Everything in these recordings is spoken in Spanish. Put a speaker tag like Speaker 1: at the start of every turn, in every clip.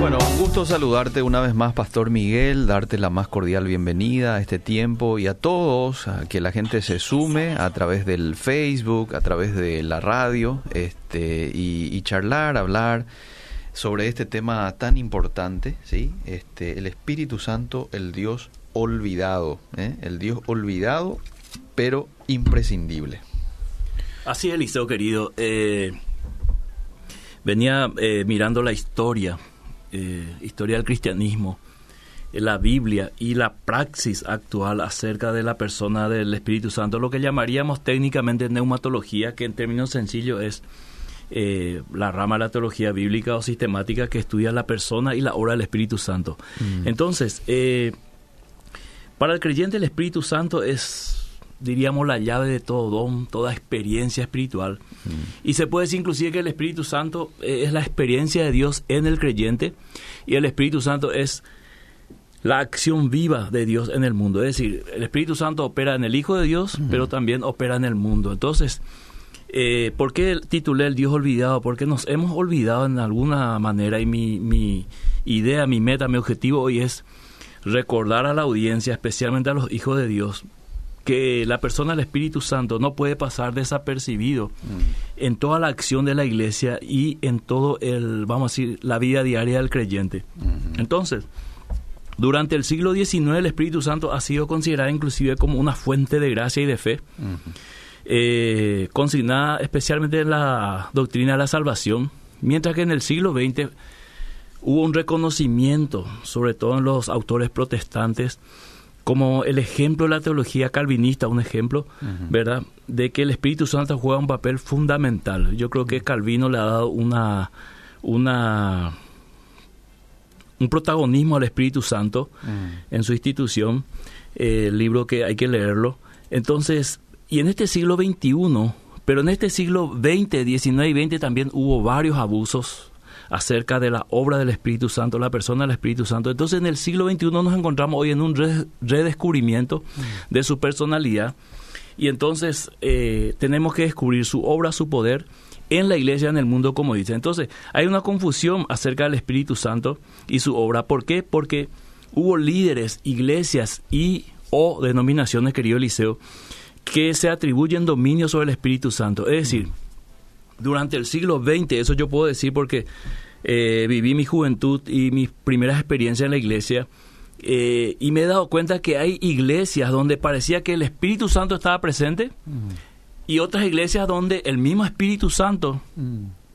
Speaker 1: Bueno, un gusto saludarte una vez más, Pastor Miguel, darte la más cordial bienvenida a este tiempo y a todos, a que la gente se sume a través del Facebook, a través de la radio, este, y, charlar, hablar sobre este tema tan importante, ¿sí? Este, el Espíritu Santo, el Dios olvidado, ¿eh? el Dios olvidado, pero imprescindible.
Speaker 2: Así es, Eliseo querido. Eh, venía eh, mirando la historia, eh, historia del cristianismo, eh, la Biblia y la praxis actual acerca de la persona del Espíritu Santo, lo que llamaríamos técnicamente neumatología, que en términos sencillos es eh, la rama de la teología bíblica o sistemática que estudia la persona y la obra del Espíritu Santo.
Speaker 1: Mm.
Speaker 2: Entonces, eh, para el creyente el Espíritu Santo es, diríamos, la llave de todo don, toda experiencia espiritual. Y se puede decir inclusive que el Espíritu Santo es la experiencia de Dios en el creyente y el Espíritu Santo es la acción viva de Dios en el mundo. Es decir, el Espíritu Santo opera en el Hijo de Dios, pero también opera en el mundo. Entonces, eh, ¿por qué titulé el Dios olvidado? Porque nos hemos olvidado en alguna manera y mi, mi idea, mi meta, mi objetivo hoy es recordar a la audiencia, especialmente a los hijos de Dios, que la persona del Espíritu Santo no puede pasar desapercibido en toda la acción de la iglesia y en todo el, vamos a decir, la vida diaria del creyente. Entonces, durante el siglo XIX el Espíritu Santo ha sido considerado inclusive como una fuente de gracia y de fe, eh, consignada especialmente en la doctrina de la salvación, mientras que en el siglo XX hubo un reconocimiento, sobre todo en los autores protestantes, como el ejemplo de la teología calvinista, un ejemplo, ¿verdad?, de que el Espíritu Santo juega un papel fundamental. Yo creo que Calvino le ha dado una, una un protagonismo al Espíritu Santo en su institución, eh, el libro que hay que leerlo. Entonces, y en este siglo XXI, pero en este siglo XX, XIX y XX también hubo varios abusos acerca de la obra del Espíritu Santo, la persona del Espíritu Santo. Entonces en el siglo XXI nos encontramos hoy en un re- redescubrimiento de su personalidad y entonces eh, tenemos que descubrir su obra, su poder en la iglesia, en el mundo, como dice. Entonces hay una confusión acerca del Espíritu Santo y su obra. ¿Por qué? Porque hubo líderes, iglesias y o denominaciones, querido Eliseo, que se atribuyen dominio sobre el Espíritu Santo. Es decir, durante el siglo XX, eso yo puedo decir porque eh, viví mi juventud y mis primeras experiencias en la iglesia, eh, y me he dado cuenta que hay iglesias donde parecía que el Espíritu Santo estaba presente y otras iglesias donde el mismo Espíritu Santo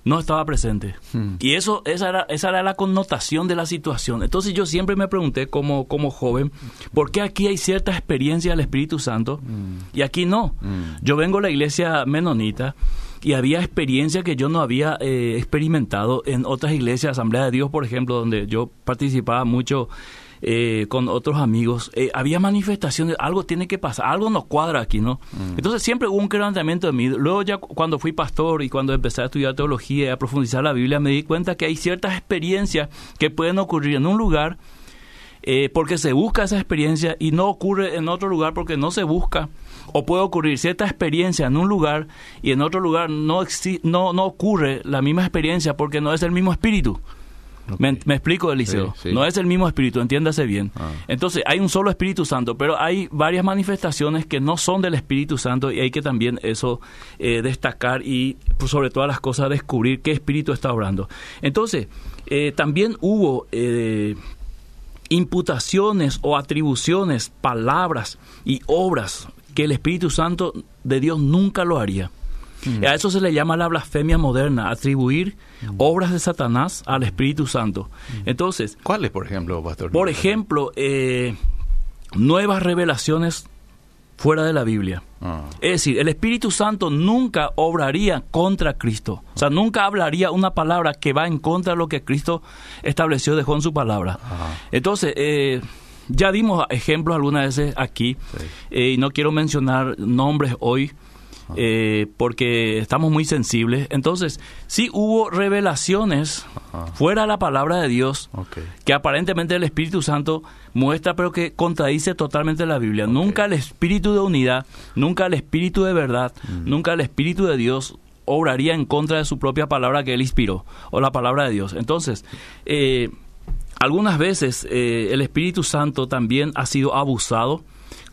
Speaker 2: no estaba presente. Y eso, esa era, esa era la connotación de la situación. Entonces yo siempre me pregunté como, como joven, ¿por qué aquí hay cierta experiencia del Espíritu Santo y aquí no? Yo vengo a la iglesia menonita y había experiencia que yo no había eh, experimentado en otras iglesias, Asamblea de Dios, por ejemplo, donde yo participaba mucho eh, con otros amigos, eh, había manifestaciones, algo tiene que pasar, algo nos cuadra aquí, ¿no? Entonces siempre hubo un quebrantamiento de mí. Luego ya cu- cuando fui pastor y cuando empecé a estudiar teología y a profundizar la Biblia, me di cuenta que hay ciertas experiencias que pueden ocurrir en un lugar eh, porque se busca esa experiencia y no ocurre en otro lugar porque no se busca. O puede ocurrir cierta experiencia en un lugar y en otro lugar no, no, no ocurre la misma experiencia porque no es el mismo espíritu. Me, me explico, Eliseo.
Speaker 1: Sí, sí.
Speaker 2: No es el mismo espíritu, entiéndase bien.
Speaker 1: Ah.
Speaker 2: Entonces, hay un solo Espíritu Santo, pero hay varias manifestaciones que no son del Espíritu Santo y hay que también eso eh, destacar y, pues, sobre todas las cosas, descubrir qué espíritu está obrando. Entonces, eh, también hubo eh, imputaciones o atribuciones, palabras y obras que el Espíritu Santo de Dios nunca lo haría. A eso se le llama la blasfemia moderna, atribuir obras de Satanás al Espíritu Santo. Entonces,
Speaker 1: ¿Cuáles, por ejemplo, Pastor?
Speaker 2: por ejemplo, eh, nuevas revelaciones fuera de la Biblia.
Speaker 1: Ah.
Speaker 2: Es decir, el Espíritu Santo nunca obraría contra Cristo. O sea, nunca hablaría una palabra que va en contra de lo que Cristo estableció, dejó en su palabra.
Speaker 1: Ajá.
Speaker 2: Entonces, eh, ya dimos ejemplos algunas veces aquí,
Speaker 1: Sí.
Speaker 2: eh, y no quiero mencionar nombres hoy, eh, porque estamos muy sensibles. Entonces, sí hubo revelaciones
Speaker 1: Ajá.
Speaker 2: fuera de la palabra de Dios que aparentemente el Espíritu Santo muestra, pero que contradice totalmente la Biblia. Nunca el Espíritu de unidad, nunca el Espíritu de verdad, nunca el Espíritu de Dios obraría en contra de su propia palabra que él inspiró, o la palabra de Dios. Entonces, eh, algunas veces eh, el Espíritu Santo también ha sido abusado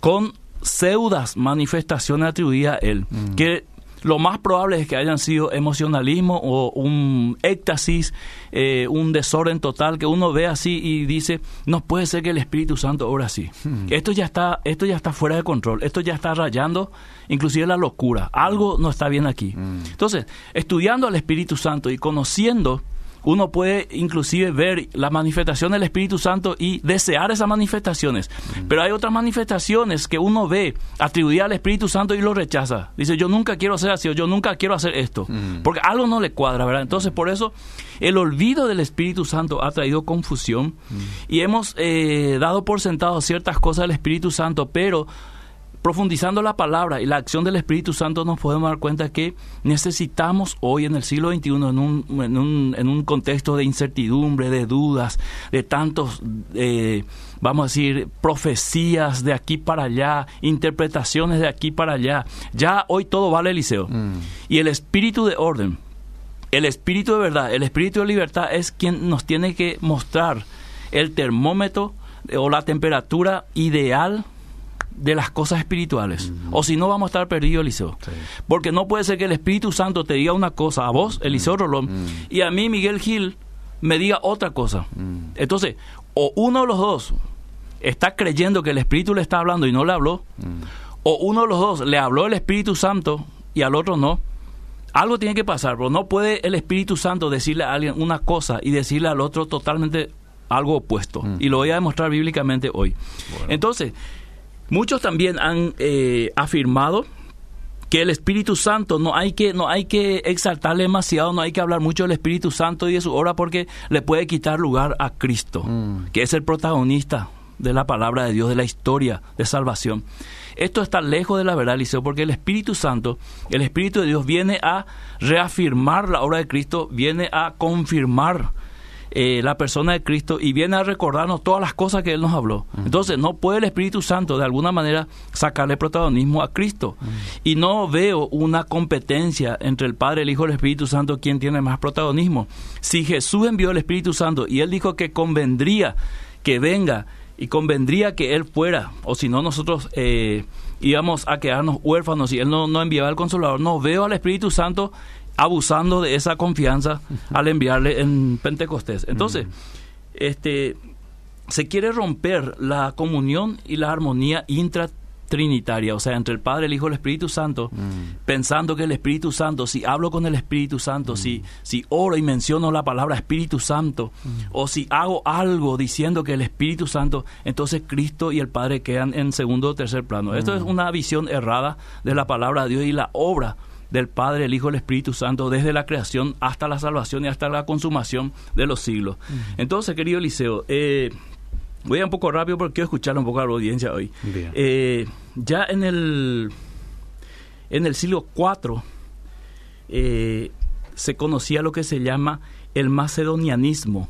Speaker 2: con pseudas manifestaciones atribuidas a él, mm. que lo más probable es que hayan sido emocionalismo o un éxtasis, eh, un desorden total, que uno ve así y dice, no puede ser que el Espíritu Santo obra así. Hmm. Esto, ya está, esto ya está fuera de control, esto ya está rayando inclusive la locura. Algo no está bien aquí. Hmm. Entonces, estudiando al Espíritu Santo y conociendo uno puede inclusive ver la manifestación del Espíritu Santo y desear esas manifestaciones. Pero hay otras manifestaciones que uno ve atribuidas al Espíritu Santo y lo rechaza. Dice, yo nunca quiero ser así, o yo nunca quiero hacer esto, porque algo no le cuadra, ¿verdad? Entonces, por eso el olvido del Espíritu Santo ha traído confusión y hemos eh, dado por sentado ciertas cosas del Espíritu Santo, pero profundizando la palabra y la acción del Espíritu Santo nos podemos dar cuenta que necesitamos hoy en el siglo XXI, en un, en un, en un contexto de incertidumbre, de dudas, de tantos, eh, vamos a decir, profecías de aquí para allá, interpretaciones de aquí para allá, ya hoy todo vale Eliseo. Mm. Y el espíritu de orden, el espíritu de verdad, el espíritu de libertad es quien nos tiene que mostrar el termómetro o la temperatura ideal de las cosas espirituales. O si no, vamos a estar perdidos, Eliseo. Porque no puede ser que el Espíritu Santo te diga una cosa a vos, Eliseo Rolón, y a mí, Miguel Gil, me diga otra cosa. Entonces, o uno de los dos está creyendo que el Espíritu le está hablando y no le habló, o uno de los dos le habló el Espíritu Santo y al otro no. Algo tiene que pasar, pero no puede el Espíritu Santo decirle a alguien una cosa y decirle al otro totalmente algo opuesto. Y lo voy a demostrar bíblicamente hoy. Entonces, Muchos también han eh, afirmado que el Espíritu Santo no hay que no hay que exaltarle demasiado, no hay que hablar mucho del Espíritu Santo y de su obra porque le puede quitar lugar a Cristo, mm. que es el protagonista de la palabra de Dios, de la historia de salvación. Esto está lejos de la verdad, Eliseo, porque el Espíritu Santo, el Espíritu de Dios viene a reafirmar la obra de Cristo, viene a confirmar eh, la persona de Cristo y viene a recordarnos todas las cosas que Él nos habló. Entonces, no puede el Espíritu Santo de alguna manera sacarle protagonismo a Cristo. Y no veo una competencia entre el Padre, el Hijo y el Espíritu Santo, quién tiene más protagonismo. Si Jesús envió el Espíritu Santo y Él dijo que convendría que venga y convendría que Él fuera, o si no nosotros eh, íbamos a quedarnos huérfanos y Él no, no enviaba al Consolador, no veo al Espíritu Santo abusando de esa confianza al enviarle en Pentecostés. Entonces, este se quiere romper la comunión y la armonía intratrinitaria, o sea, entre el Padre, el Hijo y el Espíritu Santo, pensando que el Espíritu Santo, si hablo con el Espíritu Santo, si, si oro y menciono la palabra Espíritu Santo, o si hago algo diciendo que el Espíritu Santo, entonces Cristo y el Padre quedan en segundo o tercer plano. Esto es una visión errada de la palabra de Dios y la obra del Padre, el Hijo y el Espíritu Santo desde la creación hasta la salvación y hasta la consumación de los siglos. Entonces, querido Eliseo, eh, voy a un poco rápido porque quiero escuchar un poco a la audiencia hoy. Eh, ya en el, en el siglo IV eh, se conocía lo que se llama el macedonianismo,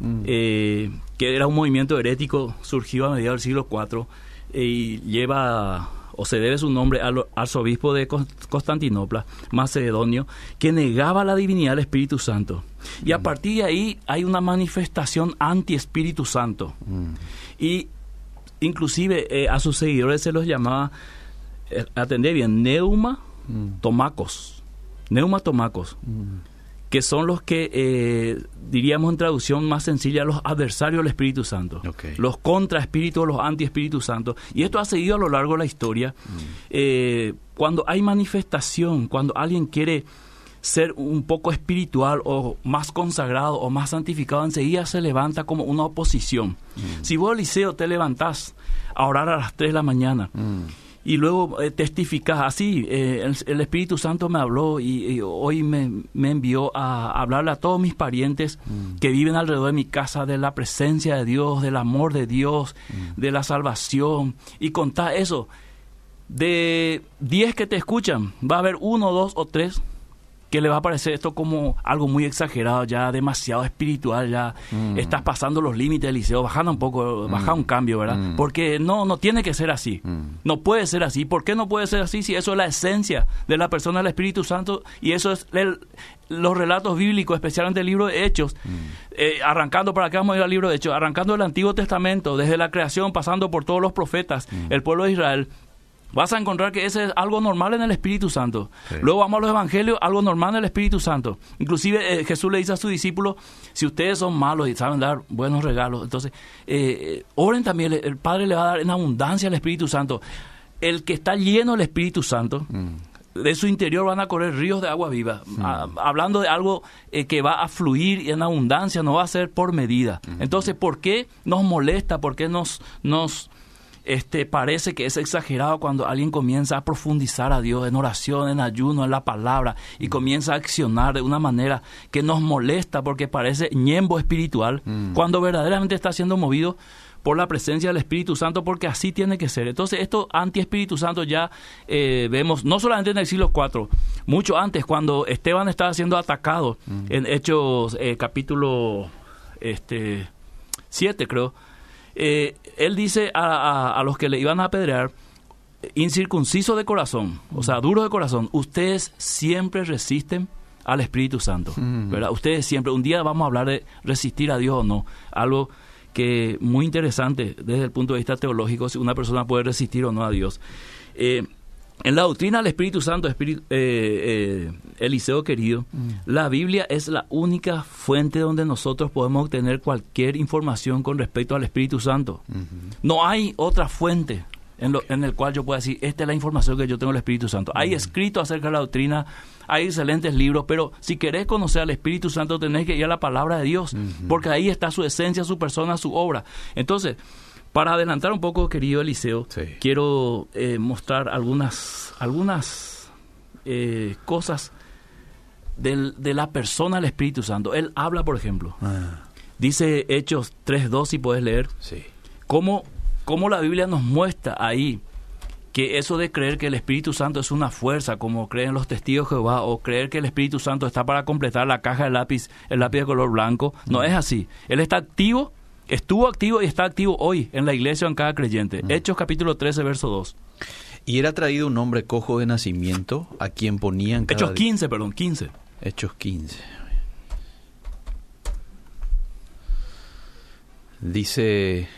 Speaker 2: mm. que era un movimiento herético surgido a mediados del siglo IV y lleva o se debe su nombre al arzobispo de Constantinopla, Macedonio, que negaba la divinidad del Espíritu Santo. Y a mm. partir de ahí hay una manifestación anti-Espíritu Santo. Mm. Y inclusive eh, a sus seguidores se los llamaba, eh, atendé bien, neuma mm. tomacos. Neuma tomacos que son los que, eh, diríamos en traducción más sencilla, los adversarios del Espíritu Santo, los contra espíritus, los anti Espíritu Santo. Y esto ha seguido a lo largo de la historia. Mm. Eh, cuando hay manifestación, cuando alguien quiere ser un poco espiritual o más consagrado o más santificado, enseguida se levanta como una oposición. Mm. Si vos, Eliseo, te levantás a orar a las 3 de la mañana, mm y luego eh, testificas así. Eh, el, Espíritu Santo me habló y, hoy me, envió a hablarle a todos mis parientes mm. que viven alrededor de mi casa de la presencia de Dios, del amor de Dios, mm. de la salvación. Y contá eso. De 10 que te escuchan, va a haber uno, dos o tres que le va a parecer esto como algo muy exagerado, ya demasiado espiritual, ya mm. estás pasando los límites del liceo, bajando un poco, mm. baja un cambio, ¿verdad? Mm. Porque no, no tiene que ser así, no puede ser así. ¿Por qué no puede ser así si eso es la esencia de la persona del Espíritu Santo y eso es el, los relatos bíblicos, especialmente el libro de Hechos, mm. eh, arrancando, ¿para qué vamos a ir al libro de Hechos? Arrancando el Antiguo Testamento, desde la creación, pasando por todos los profetas, mm. el pueblo de Israel, vas a encontrar que ese es algo normal en el Espíritu Santo. Luego vamos a los evangelios, algo normal en el Espíritu Santo. Inclusive eh, Jesús le dice a sus discípulos, si ustedes son malos y saben dar buenos regalos, entonces eh, oren también, el Padre le va a dar en abundancia al Espíritu Santo. El que está lleno del Espíritu Santo, mm. de su interior van a correr ríos de agua viva. Mm. Hablando de algo eh, que va a fluir en abundancia, no va a ser por medida. Mm. Entonces, ¿por qué nos molesta? ¿Por qué nos, nos este, parece que es exagerado cuando alguien comienza a profundizar a Dios en oración, en ayuno, en la palabra y comienza a accionar de una manera que nos molesta porque parece ñembo espiritual, mm. cuando verdaderamente está siendo movido por la presencia del Espíritu Santo, porque así tiene que ser. Entonces, esto anti-Espíritu Santo ya eh, vemos, no solamente en el siglo IV, mucho antes, cuando Esteban estaba siendo atacado, mm. en Hechos eh, capítulo este, 7, creo, eh, él dice a, los que le iban a apedrear, incircunciso de corazón, o sea, duro de corazón, ustedes siempre resisten al Espíritu Santo, mm. ¿verdad? Ustedes siempre, un día vamos a hablar de resistir a Dios o no, algo que muy interesante desde el punto de vista teológico, si una persona puede resistir o no a Dios. Eh, en la doctrina del Espíritu Santo, Espíritu, eh, eh, Eliseo querido, mm. la Biblia es la única fuente donde nosotros podemos obtener cualquier información con respecto al Espíritu Santo. No hay otra fuente en, lo, en el cual yo pueda decir, esta es la información que yo tengo del Espíritu Santo. Hay escrito acerca de la doctrina, hay excelentes libros, pero si querés conocer al Espíritu Santo tenés que ir a la palabra de Dios, porque ahí está su esencia, su persona, su obra. Entonces, para adelantar un poco, querido Eliseo, quiero eh, mostrar algunas, algunas eh, cosas de la persona del Espíritu Santo. Él habla, por ejemplo. Ah. Dice Hechos 3.2, si puedes leer. Sí. Cómo, cómo la Biblia nos muestra ahí que eso de creer que el Espíritu Santo es una fuerza, como creen los testigos de Jehová, o creer que el Espíritu Santo está para completar la caja de lápiz, el lápiz de color blanco, no mm. es así. Él está activo estuvo activo y está activo hoy en la iglesia o en cada creyente. Hechos capítulo 13, verso 2.
Speaker 1: Y era traído un hombre cojo de nacimiento a quien ponían
Speaker 2: cada Hechos 15, perdón, 15.
Speaker 1: Hechos 15. Dice,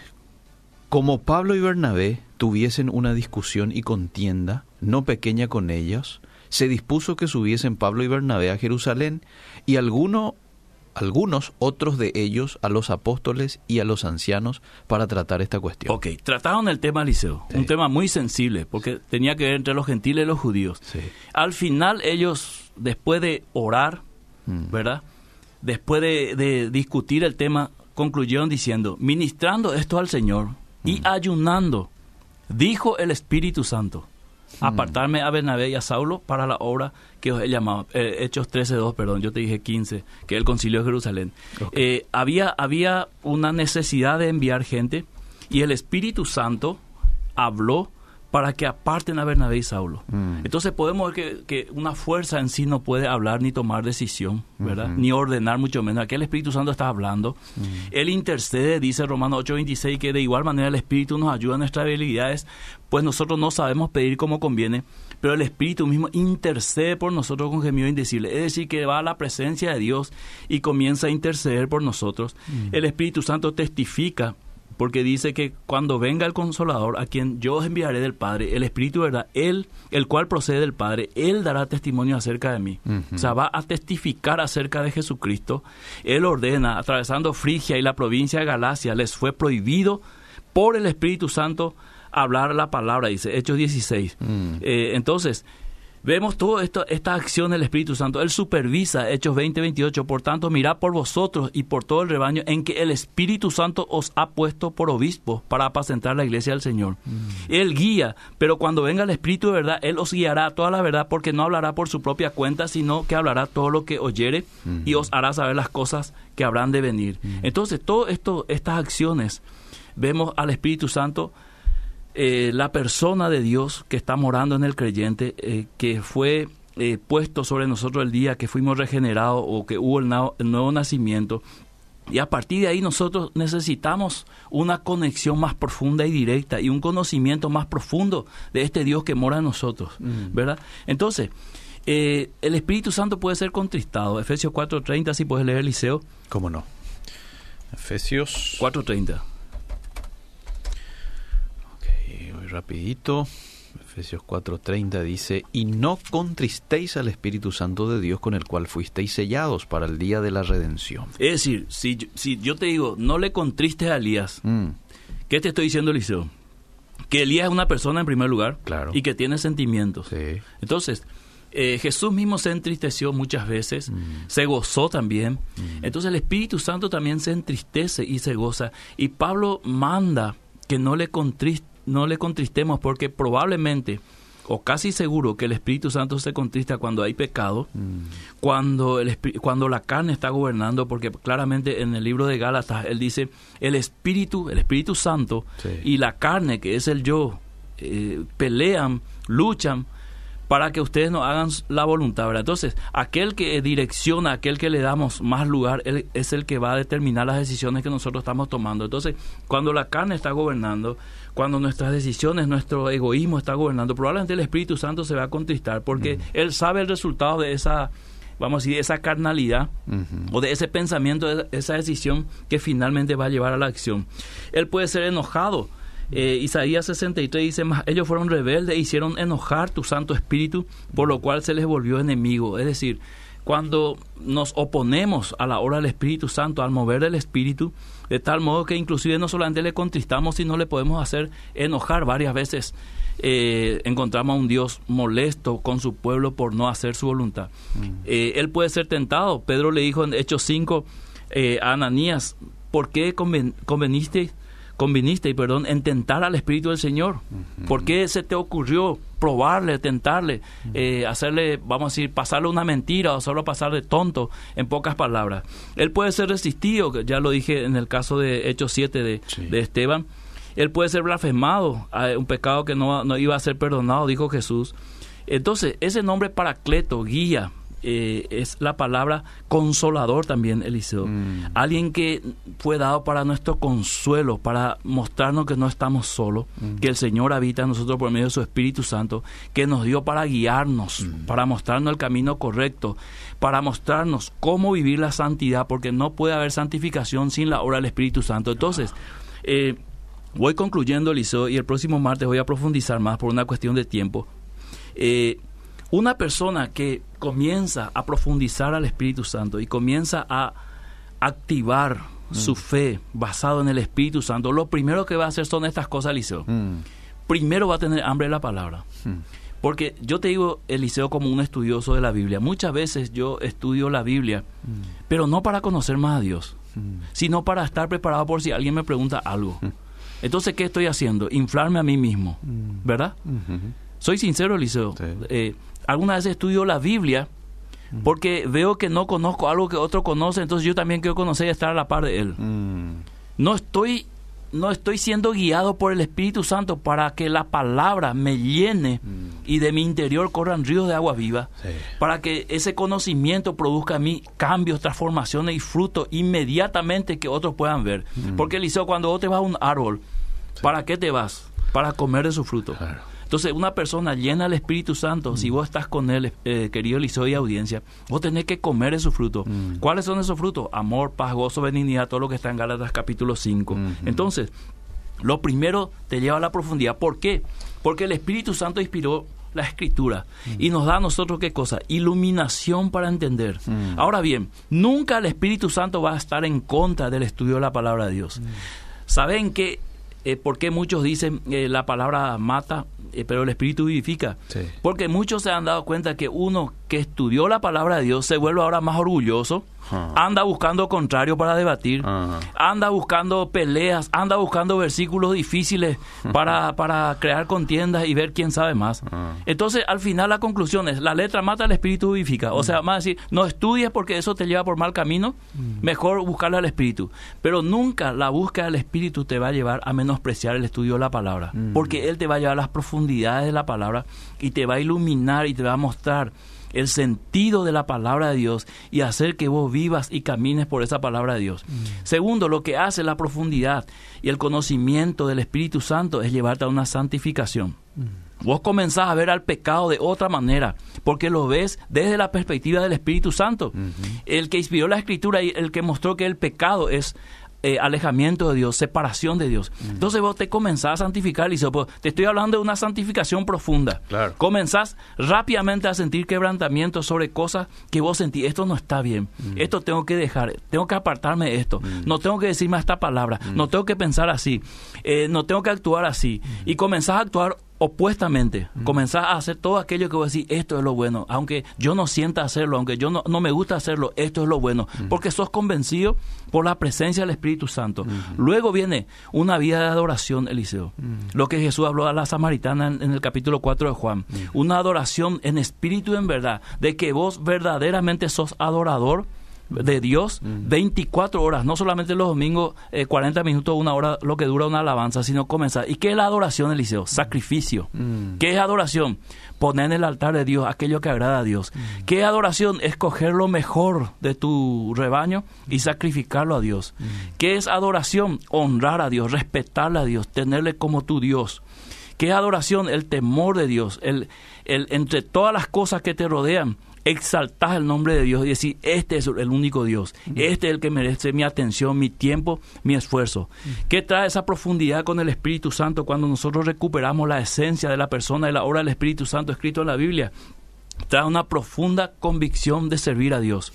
Speaker 1: como Pablo y Bernabé tuviesen una discusión y contienda, no pequeña con ellos, se dispuso que subiesen Pablo y Bernabé a Jerusalén, y alguno algunos, otros de ellos, a los apóstoles y a los ancianos para tratar esta cuestión.
Speaker 2: Ok, trataron el tema, Liceo, un tema muy sensible, porque tenía que ver entre los gentiles y los judíos. Al final ellos, después de orar, mm. ¿verdad? Después de, discutir el tema, concluyeron diciendo, ministrando esto al Señor y mm. ayunando, dijo el Espíritu Santo. Apartarme a Bernabé y a Saulo para la obra que os he llamado. Eh, Hechos 13.2, perdón, yo te dije 15, que es el concilio de Jerusalén. Eh, había, había una necesidad de enviar gente y el Espíritu Santo habló para que aparten a Bernabé y Saulo. Mm. Entonces podemos ver que, una fuerza en sí no puede hablar ni tomar decisión, ¿verdad? Ni ordenar, mucho menos. Aquí el Espíritu Santo está hablando. Mm. Él intercede, dice Romanos 8:26, que de igual manera el Espíritu nos ayuda en nuestras habilidades, pues nosotros no sabemos pedir como conviene, pero el Espíritu mismo intercede por nosotros con gemido indecible. Es decir, que va a la presencia de Dios y comienza a interceder por nosotros. Mm. El Espíritu Santo testifica porque dice que cuando venga el consolador, a quien yo os enviaré del Padre, el Espíritu verdad, él, el cual procede del Padre, él dará testimonio acerca de mí. O sea, va a testificar acerca de Jesucristo. Él ordena, atravesando Frigia y la provincia de Galacia, les fue prohibido por el Espíritu Santo hablar la palabra, dice Hechos 16. Mm. Eh, entonces, Vemos toda esta acción del Espíritu Santo. Él supervisa, Hechos 20, 28. Por tanto, mirad por vosotros y por todo el rebaño en que el Espíritu Santo os ha puesto por obispo para apacentar la iglesia del Señor. Mm. Él guía, pero cuando venga el Espíritu de verdad, Él os guiará a toda la verdad porque no hablará por su propia cuenta, sino que hablará todo lo que oyere y os hará saber las cosas que habrán de venir. Mm. Entonces, todas estas acciones, vemos al Espíritu Santo eh, la persona de Dios que está morando en el creyente, eh, que fue eh, puesto sobre nosotros el día que fuimos regenerados o que hubo el, nuevo nacimiento. Y a partir de ahí nosotros necesitamos una conexión más profunda y directa y un conocimiento más profundo de este Dios que mora en nosotros, mm. ¿verdad? Entonces, Eh, el Espíritu Santo puede ser contristado. Efesios 4.30, si puedes leer Eliseo.
Speaker 1: ¿Cómo no? Efesios
Speaker 2: 4.30.
Speaker 1: Ok, voy rapidito. Efesios 4:30 dice, y no contristéis al Espíritu Santo de Dios con el cual fuisteis sellados para el día de la redención.
Speaker 2: Es decir, si, yo- si yo te digo, no le contristes a Elías,
Speaker 1: Mm,
Speaker 2: ¿qué te estoy diciendo, Eliseo? Que Elías es una persona en primer lugar
Speaker 1: Claro.
Speaker 2: y que tiene sentimientos.
Speaker 1: sí.
Speaker 2: Entonces, eh, Jesús mismo se entristeció muchas veces, se gozó también. Entonces el Espíritu Santo también se entristece y se goza. Y Pablo manda que no le, contris- no le contristemos porque probablemente, o casi seguro, que el Espíritu Santo se contrista cuando hay pecado, cuando, el, cuando la carne está gobernando, porque claramente en el libro de Gálatas él dice, el Espíritu, el Espíritu Santo
Speaker 1: Sí.
Speaker 2: y la carne, que es el yo, eh, pelean, luchan para que ustedes no hagan la voluntad, ¿verdad? Entonces, aquel que direcciona, aquel que le damos más lugar, él es el que va a determinar las decisiones que nosotros estamos tomando. Entonces, cuando la carne está gobernando, cuando nuestras decisiones, nuestro egoísmo está gobernando, probablemente el Espíritu Santo se va a contristar porque él sabe el resultado de esa, vamos a decir, esa carnalidad o de ese pensamiento, de esa decisión que finalmente va a llevar a la acción. Él puede ser enojado. Eh, Isaías 63 dice, más ellos fueron rebeldes e hicieron enojar tu Santo Espíritu, por lo cual se les volvió enemigo. Es decir, cuando nos oponemos a la obra del Espíritu Santo, al mover del Espíritu, de tal modo que inclusive no solamente le contristamos, sino le podemos hacer enojar varias veces. Eh, encontramos a un Dios molesto con su pueblo por no hacer su voluntad. Eh, él puede ser tentado. Pedro le dijo en Hechos 5 eh, a Ananías, ¿por qué conven- conveniste, conviniste perdón, en tentar al Espíritu del Señor? ¿Por qué se te ocurrió probarle, tentarle, eh, hacerle, vamos a decir, pasarle una mentira o solo pasar de tonto, en pocas palabras? Él puede ser resistido, ya lo dije en el caso de Hechos 7 de,
Speaker 1: Sí.
Speaker 2: de Esteban. Él puede ser blasfemado, un pecado que no, no iba a ser perdonado, dijo Jesús. Entonces, ese nombre paracleto, guía, eh, es la palabra consolador también, Eliseo.
Speaker 1: Mm.
Speaker 2: Alguien que fue dado para nuestro consuelo, para mostrarnos que no estamos solos, que el Señor habita en nosotros por medio de su Espíritu Santo, que nos dio para guiarnos, para mostrarnos el camino correcto, para mostrarnos cómo vivir la santidad, porque no puede haber santificación sin la obra del Espíritu Santo. Entonces, eh, voy concluyendo, Eliseo, y el próximo martes voy a profundizar más por una cuestión de tiempo. Eh, una persona que comienza a profundizar al Espíritu Santo y comienza a activar su fe basado en el Espíritu Santo, lo primero que va a hacer son estas cosas, Eliseo.
Speaker 1: Mm,
Speaker 2: Primero va a tener hambre de la palabra.
Speaker 1: mm,
Speaker 2: Porque yo te digo, Eliseo, como un estudioso de la Biblia. Muchas veces yo estudio la Biblia, pero no para conocer más a Dios,
Speaker 1: mm.
Speaker 2: sino para estar preparado por si alguien me pregunta algo. Entonces, ¿qué estoy haciendo? Inflarme a mí mismo, ¿verdad?
Speaker 1: Ujú.
Speaker 2: Soy sincero, Eliseo.
Speaker 1: Sí.
Speaker 2: Eh, algunas veces estudio la Biblia porque veo que no conozco algo que otro conoce, entonces yo también quiero conocer y estar a la par de él.
Speaker 1: Mm,
Speaker 2: No estoy, no estoy siendo guiado por el Espíritu Santo para que la palabra me llene y de mi interior corran ríos de agua viva,
Speaker 1: Sí.
Speaker 2: para que ese conocimiento produzca en mí cambios, transformaciones y frutos inmediatamente que otros puedan ver. Porque, Eliseo, cuando vos te vas a un árbol, ¿para qué te vas? Para comer de su fruto.
Speaker 1: Claro.
Speaker 2: Entonces, una persona llena del Espíritu Santo, si vos estás con él, eh, querido Eliseo y audiencia, vos tenés que comer de su fruto.
Speaker 1: Mm.
Speaker 2: ¿Cuáles son esos frutos? Amor, paz, gozo, benignidad, todo lo que está en Gálatas capítulo 5.
Speaker 1: Ujú.
Speaker 2: Entonces, lo primero te lleva a la profundidad. ¿Por qué? Porque el Espíritu Santo inspiró la escritura y nos da a nosotros qué cosa? Iluminación para entender.
Speaker 1: Mm.
Speaker 2: Ahora bien, nunca el Espíritu Santo va a estar en contra del estudio de la palabra de Dios. ¿Saben qué? Eh, ¿Por qué muchos dicen eh, la palabra mata, pero el Espíritu vivifica?
Speaker 1: Sí.
Speaker 2: Porque muchos se han dado cuenta que uno que estudió la palabra de Dios se vuelve ahora más orgulloso. Anda buscando contrario para debatir, anda buscando peleas, anda buscando versículos difíciles para, para crear contiendas y ver quién sabe más. Entonces, al final la conclusión es, la letra mata, el espíritu vivifica. O sea, más decir, no estudies porque eso te lleva por mal camino, mejor buscarle al espíritu. Pero nunca la búsqueda del espíritu te va a llevar a menospreciar el estudio de la palabra, porque él te va a llevar a las profundidades de la palabra y te va a iluminar y te va a mostrar el sentido de la palabra de Dios y hacer que vos vivas y camines por esa palabra de Dios. Segundo, lo que hace la profundidad y el conocimiento del Espíritu Santo es llevarte a una santificación. Vos comenzás a ver al pecado de otra manera, porque lo ves desde la perspectiva del Espíritu Santo. El que inspiró la escritura y el que mostró que el pecado es eh, alejamiento de Dios, separación de Dios. Entonces vos te comenzás a santificar, y pues, te estoy hablando de una santificación profunda.
Speaker 1: Claro.
Speaker 2: Comenzás rápidamente a sentir quebrantamiento sobre cosas que vos sentís, esto no está bien, esto tengo que dejar, tengo que apartarme de esto, no tengo que decirme esta palabra, no tengo que pensar así, eh, no tengo que actuar así. Y comenzás a actuar opuestamente, comenzás a hacer todo aquello que vos decís, esto es lo bueno, aunque yo no sienta hacerlo, aunque yo no, no me gusta hacerlo, esto es lo bueno, porque sos convencido por la presencia del Espíritu Santo. Luego viene una vida de adoración, Eliseo, lo que Jesús habló a la samaritana en, el capítulo 4 de Juan, una adoración en espíritu y en verdad, de que vos verdaderamente sos adorador, de Dios 24 horas, no solamente los domingos, 40 eh, minutos, una hora, lo que dura una alabanza, sino comenzar. ¿Y qué es la adoración, Eliseo? Sacrificio. ¿Qué es adoración? Poner en el altar de Dios aquello que agrada a Dios. ¿Qué es adoración? Escoger lo mejor de tu rebaño y sacrificarlo a Dios. ¿Qué es adoración? Honrar a Dios, respetarle a Dios, tenerle como tu Dios. ¿Qué es adoración? El temor de Dios, el, el, entre todas las cosas que te rodean, exaltar el nombre de Dios y decir, este es el único Dios, este es el que merece mi atención, mi tiempo, mi esfuerzo. ¿Qué trae esa profundidad con el Espíritu Santo cuando nosotros recuperamos la esencia de la persona y la obra del Espíritu Santo escrito en la Biblia? Trae una profunda convicción de servir a Dios.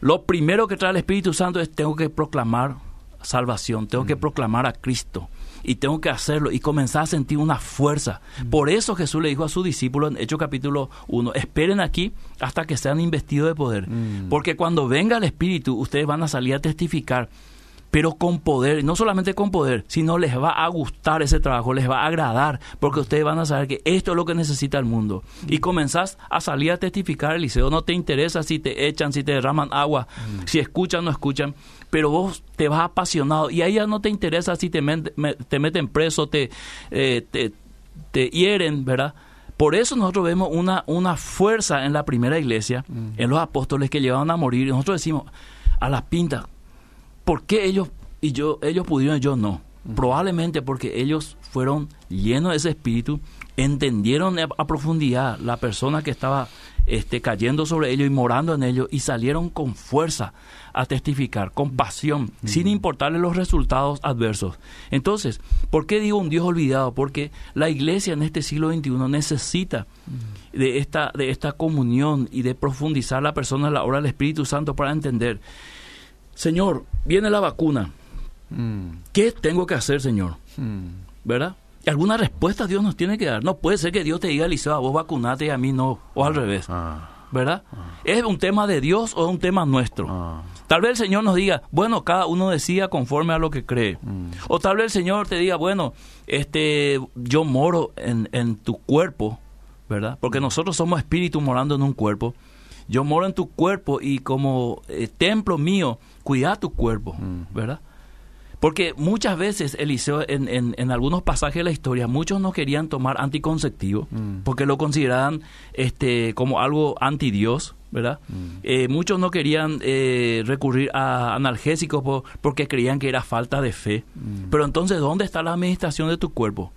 Speaker 2: Lo primero que trae el Espíritu Santo es tengo que proclamar salvación, tengo que proclamar a Cristo y tengo que hacerlo y comenzar a sentir una fuerza. Por eso Jesús le dijo a sus discípulos en Hechos capítulo 1, esperen aquí hasta que sean investidos de poder, mm. porque cuando venga el Espíritu ustedes van a salir a testificar pero con poder, no solamente con poder, sino les va a gustar ese trabajo, les va a agradar, porque ustedes van a saber que esto es lo que necesita el mundo. Y comenzás a salir a testificar, el liceo no te interesa si te echan, si te derraman agua, mm. si escuchan o no escuchan, pero vos te vas apasionado y a ella no te interesa si te, te meten preso, te, eh, te, te, hieren, ¿verdad? Por eso nosotros vemos una, una fuerza en la primera iglesia, mm. en los apóstoles que llevaban a morir. Y nosotros decimos, a las pintas, ¿por qué ellos y yo ellos pudieron y yo no? Probablemente porque ellos fueron llenos de ese espíritu, entendieron a profundidad la persona que estaba este, cayendo sobre ellos y morando en ellos y salieron con fuerza a testificar, con pasión, sin importarle los resultados adversos. Entonces, ¿por qué digo un Dios olvidado? Porque la iglesia en este siglo XXI necesita de esta, de esta comunión y de profundizar la persona en la obra del Espíritu Santo para entender, Señor, viene la vacuna. ¿Qué tengo que hacer, Señor? ¿Verdad? alguna respuesta Dios nos tiene que dar. No puede ser que Dios te diga, Eliseo, a vos vacunate y a mí no, o al revés. Ah. ¿Verdad? Ah. ¿Es un tema de Dios o es un tema nuestro? Ah. Tal vez el Señor nos diga, bueno, cada uno decida conforme a lo que cree. Mm. O tal vez el Señor te diga, bueno, este, yo moro en, en tu cuerpo, ¿verdad? Porque mm. nosotros somos espíritus morando en un cuerpo. Yo moro en tu cuerpo y como eh, templo mío, cuida tu cuerpo, mm. ¿verdad? Porque muchas veces, Eliseo, en, en, algunos pasajes de la historia, muchos no querían tomar anticonceptivo mm. porque lo consideraban este, como algo anti Dios, ¿verdad? Mm. Eh, muchos no querían eh, recurrir a analgésicos porque creían que era falta de fe. Mm. Pero entonces, ¿dónde está la administración de tu cuerpo?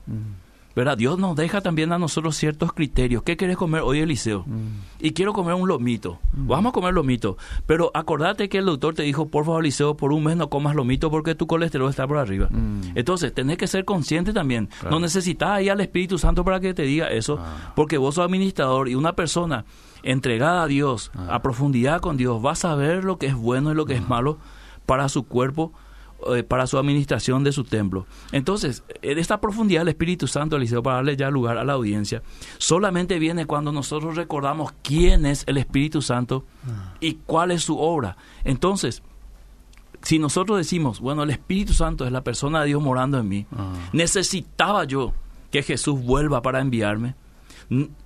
Speaker 2: ¿Verdad? Dios nos deja también a nosotros ciertos criterios. ¿Qué quieres comer hoy, Eliseo? Mm. Y quiero comer un lomito. Mm. Vamos a comer lomito. Pero acordate que el doctor te dijo, por favor, Eliseo, por un mes no comas lomito porque tu colesterol está por arriba. Mm. Entonces, tenés que ser consciente también. No necesitas ahí al Espíritu Santo para que te diga eso, ah. porque vos sos administrador y una persona entregada a Dios, ah. a profundidad con Dios, va a saber lo que es bueno y lo que es ah. malo para su cuerpo eh, para su administración de su templo. Entonces, en esta profundidad del Espíritu Santo, Eliseo, para darle ya lugar a la audiencia, solamente viene cuando nosotros recordamos quién es el Espíritu Santo ah. y cuál es su obra. Entonces, si nosotros decimos, bueno, el Espíritu Santo es la persona de Dios morando en mí, ah. necesitaba yo que Jesús vuelva para enviarme.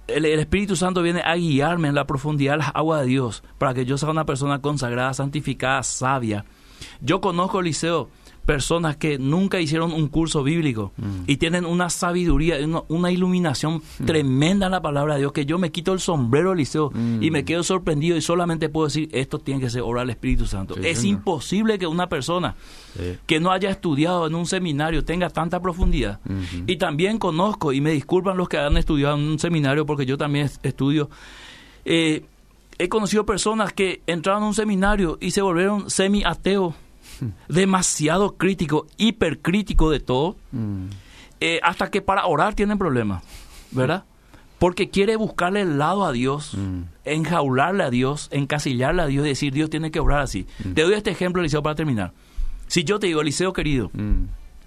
Speaker 2: El, Espíritu Santo viene a guiarme en la profundidad de las aguas de Dios para que yo sea una persona consagrada, santificada, sabia, Yo conozco, Liceo, personas que nunca hicieron un curso bíblico
Speaker 1: Mm.
Speaker 2: y tienen una sabiduría, una, una iluminación tremenda en la palabra de Dios, que yo me quito el sombrero, Liceo, y me quedo sorprendido y solamente puedo decir, esto tiene que ser obra del Espíritu Santo.
Speaker 1: Sí,
Speaker 2: es
Speaker 1: señor.
Speaker 2: imposible que una persona
Speaker 1: Sí.
Speaker 2: que no haya estudiado en un seminario tenga tanta profundidad.
Speaker 1: Ujú.
Speaker 2: Y también conozco, y me disculpan los que han estudiado en un seminario, porque yo también es- estudio, eh, he conocido personas que entraron a un seminario y se volvieron semi-ateos, demasiado crítico, hipercrítico de todo,
Speaker 1: Mm.
Speaker 2: eh, hasta que para orar tienen problemas, ¿verdad? Porque quiere buscarle el lado a Dios,
Speaker 1: Mm.
Speaker 2: enjaularle a Dios, encasillarle a Dios y decir, Dios tiene que obrar así. Te doy este ejemplo, Eliseo, para terminar. Si yo te digo, Eliseo querido,
Speaker 1: Mm.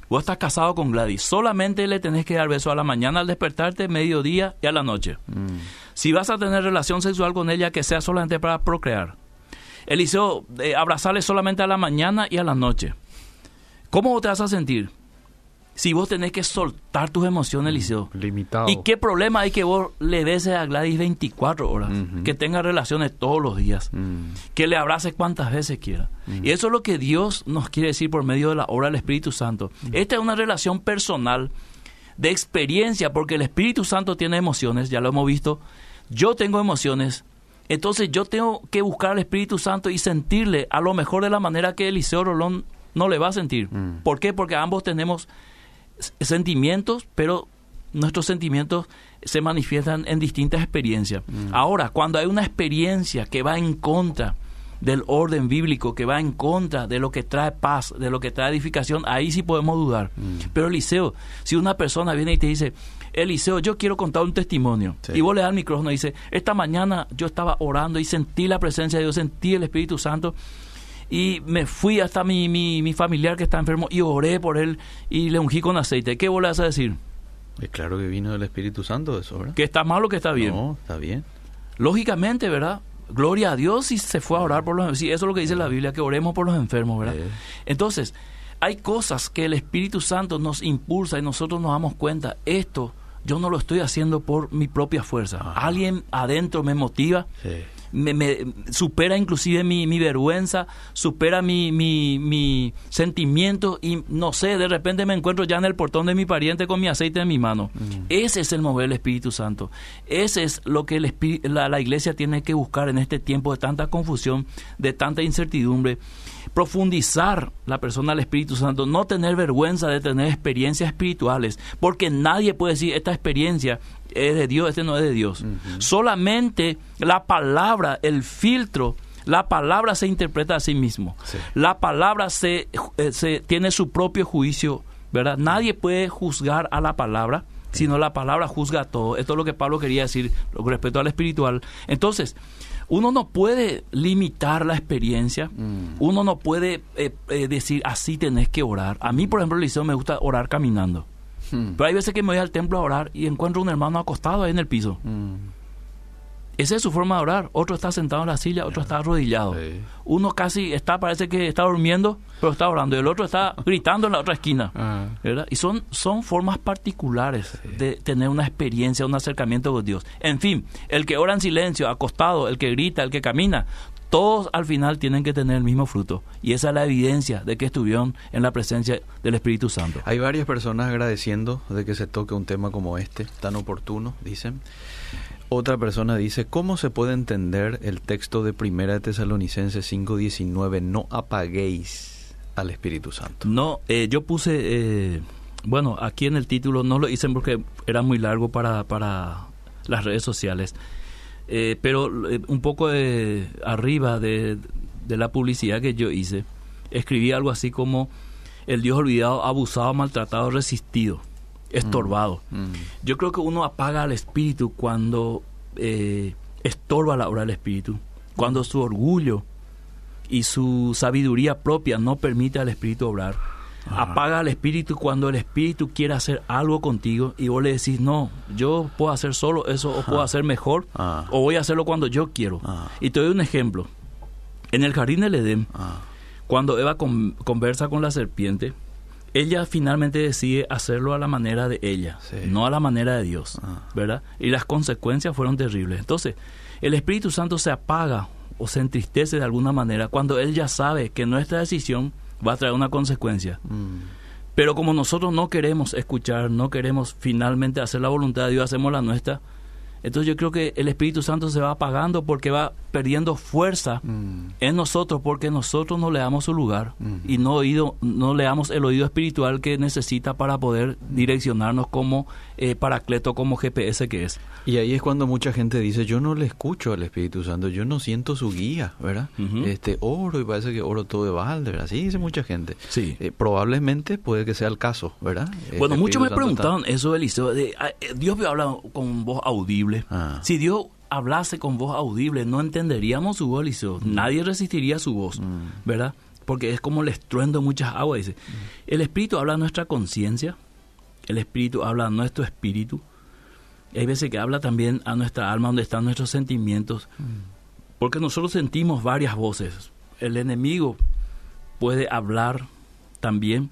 Speaker 2: Vos estás casado con Gladys, solamente le tenés que dar beso a la mañana al despertarte, mediodía y a la noche.
Speaker 1: Mm.
Speaker 2: Si vas a tener relación sexual con ella, que sea solamente para procrear. Eliseo, eh, abrazarle solamente a la mañana y a la noche. ¿Cómo te vas a sentir? Si vos tenés que soltar tus emociones, Eliseo.
Speaker 1: Limitado.
Speaker 2: ¿Y qué problema hay que vos le beses a Gladys 24 horas? Que tenga relaciones todos los días.
Speaker 1: Mm.
Speaker 2: Que le abraces cuantas veces quiera. Y eso es lo que Dios nos quiere decir por medio de la obra del Espíritu Santo. Esta es una relación personal de experiencia, porque el Espíritu Santo tiene emociones, ya lo hemos visto. Yo tengo emociones. Entonces yo tengo que buscar al Espíritu Santo y sentirle a lo mejor de la manera que Eliseo Rolón no le va a sentir.
Speaker 1: Mm.
Speaker 2: ¿Por qué? Porque ambos tenemos sentimientos, pero nuestros sentimientos se manifiestan en distintas experiencias. Ahora, cuando hay una experiencia que va en contra del orden bíblico, que va en contra de lo que trae paz, de lo que trae edificación, ahí sí podemos dudar. Pero Eliseo, si una persona viene y te dice, Eliseo, yo quiero contar un testimonio,
Speaker 1: Sí.
Speaker 2: y vos le das el micrófono y dice, esta mañana yo estaba orando y sentí la presencia de Dios, sentí el Espíritu Santo, y me fui hasta mi, mi, mi familiar que está enfermo y oré por él y le ungí con aceite. ¿Qué vos le vas a decir?
Speaker 1: Es claro que vino del Espíritu Santo eso, ¿verdad?
Speaker 2: ¿Que está mal o que está bien?
Speaker 1: No, está bien.
Speaker 2: Lógicamente, ¿verdad? Gloria a Dios si se fue a orar por los Sí, eso es lo que dice la Biblia, que oremos por los enfermos, ¿verdad?
Speaker 1: Eh.
Speaker 2: Entonces, hay cosas que el Espíritu Santo nos impulsa y nosotros nos damos cuenta, esto yo no lo estoy haciendo por mi propia fuerza.
Speaker 1: Ajá.
Speaker 2: Alguien adentro me motiva,
Speaker 1: Sí.
Speaker 2: Me, me supera inclusive mi, mi vergüenza, supera mi, mi, mi sentimiento y no sé, de repente me encuentro ya en el portón de mi pariente con mi aceite en mi mano. Ese es el mover del Espíritu Santo. Ese es lo que el espí- la, la iglesia tiene que buscar en este tiempo de tanta confusión, de tanta incertidumbre. Profundizar la persona al Espíritu Santo, no tener vergüenza de tener experiencias espirituales, porque nadie puede decir esta experiencia es de Dios, este no es de Dios. Solamente la palabra, el filtro, la palabra se interpreta a sí mismo.
Speaker 1: Sí.
Speaker 2: La palabra se, eh, se tiene su propio juicio, ¿verdad? Nadie puede juzgar a la palabra, sino la palabra juzga a todo. Esto es lo que Pablo quería decir con respecto al espiritual. Entonces, uno no puede limitar la experiencia,
Speaker 1: Mm.
Speaker 2: uno no puede eh, eh, decir así tenés que orar. A mí, por ejemplo, Eliseo, me gusta orar caminando.
Speaker 1: Mm.
Speaker 2: Pero hay veces que me voy al templo a orar y encuentro un hermano acostado ahí en el piso.
Speaker 1: Mm.
Speaker 2: Esa es su forma de orar. Otro está sentado en la silla, otro está arrodillado.
Speaker 1: Sí.
Speaker 2: Uno casi está, parece que está durmiendo, pero está orando. Y el otro está gritando en la otra esquina.
Speaker 1: Ah.
Speaker 2: ¿verdad? Y son, son formas particulares de tener una experiencia, un acercamiento con Dios. En fin, el que ora en silencio, acostado, el que grita, el que camina, todos al final tienen que tener el mismo fruto. Y esa es la evidencia de que estuvieron en la presencia del Espíritu Santo.
Speaker 1: Hay varias personas agradeciendo de que se toque un tema como este, tan oportuno, dicen. Otra persona dice, ¿cómo se puede entender el texto de Primera de Tesalonicenses 5.19? No apaguéis al Espíritu Santo.
Speaker 2: No, eh, yo puse, eh, bueno, aquí en el título no lo hice porque era muy largo para, para las redes sociales, Eh, pero eh, un poco de, arriba de, de la publicidad que yo hice, escribí algo así como el Dios olvidado, abusado, maltratado, resistido, estorbado.
Speaker 1: Mm.
Speaker 2: Yo creo que uno apaga al espíritu cuando eh, estorba la obra del espíritu, cuando su orgullo y su sabiduría propia no permite al espíritu obrar. Apaga al espíritu cuando el espíritu quiere hacer algo contigo y vos le decís, no, yo puedo hacer solo eso o puedo hacer mejor
Speaker 1: Ah.
Speaker 2: o voy a hacerlo cuando yo quiero.
Speaker 1: Ah.
Speaker 2: Y te doy un ejemplo. En el jardín del Edén,
Speaker 1: Ah.
Speaker 2: cuando Eva con- conversa con la serpiente, ella finalmente decide hacerlo a la manera de ella,
Speaker 1: Sí.
Speaker 2: no a la manera de Dios,
Speaker 1: Ah.
Speaker 2: ¿verdad? Y las consecuencias fueron terribles. Entonces, el Espíritu Santo se apaga o se entristece de alguna manera cuando él ya sabe que nuestra decisión va a traer una consecuencia.
Speaker 1: Mm.
Speaker 2: Pero como nosotros no queremos escuchar, no queremos finalmente hacer la voluntad de Dios, hacemos la nuestra, entonces yo creo que el Espíritu Santo se va apagando porque va perdiendo fuerza
Speaker 1: Mm.
Speaker 2: en nosotros porque nosotros no le damos su lugar
Speaker 1: Ujú.
Speaker 2: y no oído no le damos el oído espiritual que necesita para poder direccionarnos como eh, paracleto como GPS que es
Speaker 1: Y ahí es cuando mucha gente dice, yo no le escucho al Espíritu Santo, yo no siento su guía, ¿verdad? Este oro y parece que oro todo de balde, ¿verdad? Así dice mucha gente.
Speaker 2: Sí.
Speaker 1: Eh, probablemente puede que sea el caso, ¿verdad?
Speaker 2: Bueno muchos me preguntaron eso Eliseo de, ah, eh, Dios habla con voz audible
Speaker 1: Ah.
Speaker 2: si Dios hablase con voz audible no entenderíamos su voz Eliseo nadie resistiría su voz
Speaker 1: Mm.
Speaker 2: ¿verdad? porque es como el estruendo de muchas aguas dice. El Espíritu habla a nuestra conciencia el Espíritu habla a nuestro espíritu. Hay veces que habla también a nuestra alma donde están nuestros sentimientos porque nosotros sentimos varias voces. El enemigo puede hablar también